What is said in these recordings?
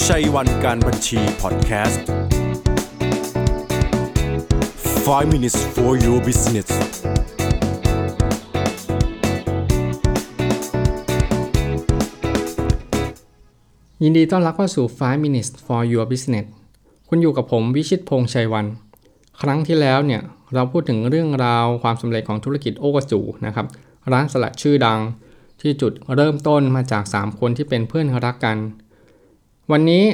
ชัยวันการบัญชีพอดแคสต์ 5 minutes for your business ยินดีต้อนรับเข้าสู่ 5 minutes for your business คุณอยู่กับผมวิชิตพงษ์ชัยวัน ครั้งที่แล้วเนี่ย เราพูดถึงเรื่องราวความสำเร็จของธุรกิจโอกาจูนะครับ ร้านสลัดชื่อดังที่จุดเริ่มต้นมาจาก 3 คนที่เป็นเพื่อนรักกัน วันนี้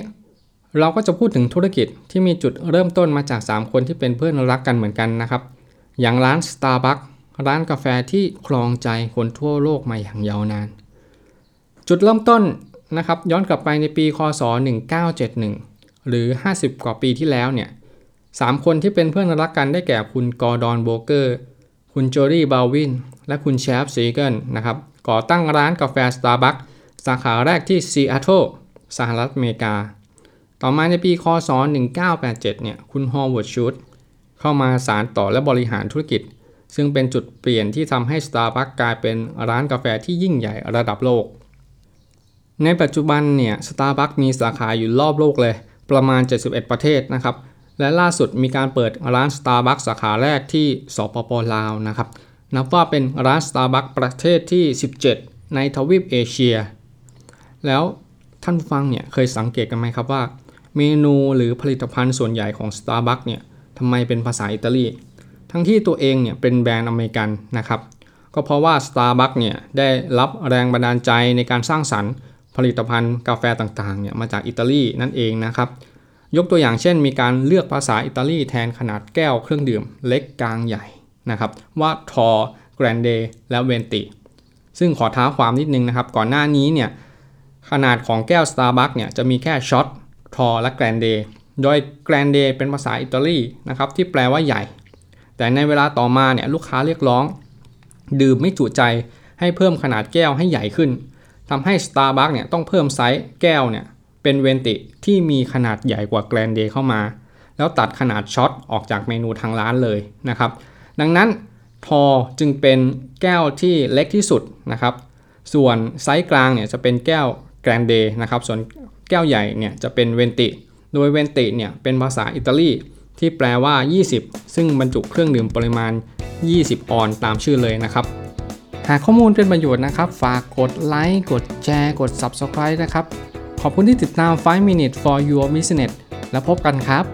เราก็จะพูดถึงธุรกิจที่มีจุดเริ่มต้นมาจาก 3 คนที่เป็นเพื่อนรักกันเหมือนกันนะครับ อย่างร้าน Starbucks ร้านกาแฟที่ครองใจคนทั่วโลกมาอย่างยาวนาน จุดเริ่มต้นนะครับย้อนกลับไปในปีคศ 1971 หรือ 50 กว่าปีที่แล้วเนี่ยสามคนที่เป็นเพื่อนรักกันได้แก่คุณกอร์ดอนโบเกอร์ คุณโจรี่บาวิน และคุณเซฟซีเกิลนะครับก่อตั้งร้านกาแฟ Starbucks สาขาแรกที่ซีแอตเทิล สหรัฐอเมริกา ต่อมาในปีคศ 1987 เนี่ย คุณฮอร์ว a ร์ดชูดเข้ามาสานต่อและบริหารธุรกิจ ซึ่งเป็นจุดเปลี่ยนที่ทำให้ Starbucks กลายเป็นร้านกาแฟที่ยิ่งใหญ่ระดับโลก ในปัจจุบันเนี่ย Starbucks มีสาขาอยู่รอบโลกเลย ประมาณ 71 ประเทศนะครับ และล่าสุดมีการเปิดร้าน Starbucks สาขาแรกที่สปปลาวนะครับนับว่าเป็นร้าน Starbucks ประเทศที่ 17 ในทวีปเอเชีย แล้ว ท่านฟังเนี่ยเคยสังเกตกันไหมครับว่า เมนูหรือผลิตภัณฑ์ส่วนใหญ่ของ Starbucks เนี่ยทำไมเป็นภาษาอิตาลี ทั้งที่ตัวเองเนี่ยเป็นแบรนด์อเมริกันนะครับ ก็เพราะว่า Starbucks เนี่ยได้รับแรงบันดาลใจในการสร้างสรรค์ผลิตภัณฑ์กาแฟต่างๆเนี่ยมาจากอิตาลีนั่นเองนะครับ ยกตัวอย่างเช่น มีการเลือกภาษาอิตาลีแทนขนาดแก้วเครื่องดื่มเล็กกลางใหญ่นะครับว่า tall grande และ venti ซึ่งขอเท้าความนิดนึงนะครับ ก่อนหน้านี้เนี่ย ขนาดของแก้ว Starbucks เนี่ยจะมีแค่ short tall และ grande โดย grande เป็นภาษาอิตาลีนะครับที่แปลว่าใหญ่ แต่ในเวลาต่อมาเนี่ยลูกค้าเรียกร้อง ดื่มไม่จุใจให้เพิ่มขนาดแก้วให้ใหญ่ขึ้นทำให้ Starbucks เนี่ยต้องเพิ่มไซส์แก้วเนี่ยเป็น venti ที่มีขนาดใหญ่กว่า grande เข้ามา แล้วตัดขนาด short ออกจากเมนูทางร้านเลยนะครับดังนั้น tall จึงเป็นแก้วที่เล็กที่สุดนะครับส่วนไซส์กลางเนี่ยจะเป็นแก้ว grande นะครับ ส่วนแก้วใหญ่เนี่ยจะเป็น venti โดย venti เนี่ยเป็นภาษาอิตาลีที่แปลว่า 20 ซึ่งบรรจุเครื่องดื่มปริมาณ 20 ออนซ์ตามชื่อเลยนะครับ หากข้อมูลเป็นประโยชน์นะครับ ฝากกดไลค์ กดแชร์ กด Subscribe นะครับ ขอบคุณที่ติดตาม 5 minutes for your business แล้วพบกันครับ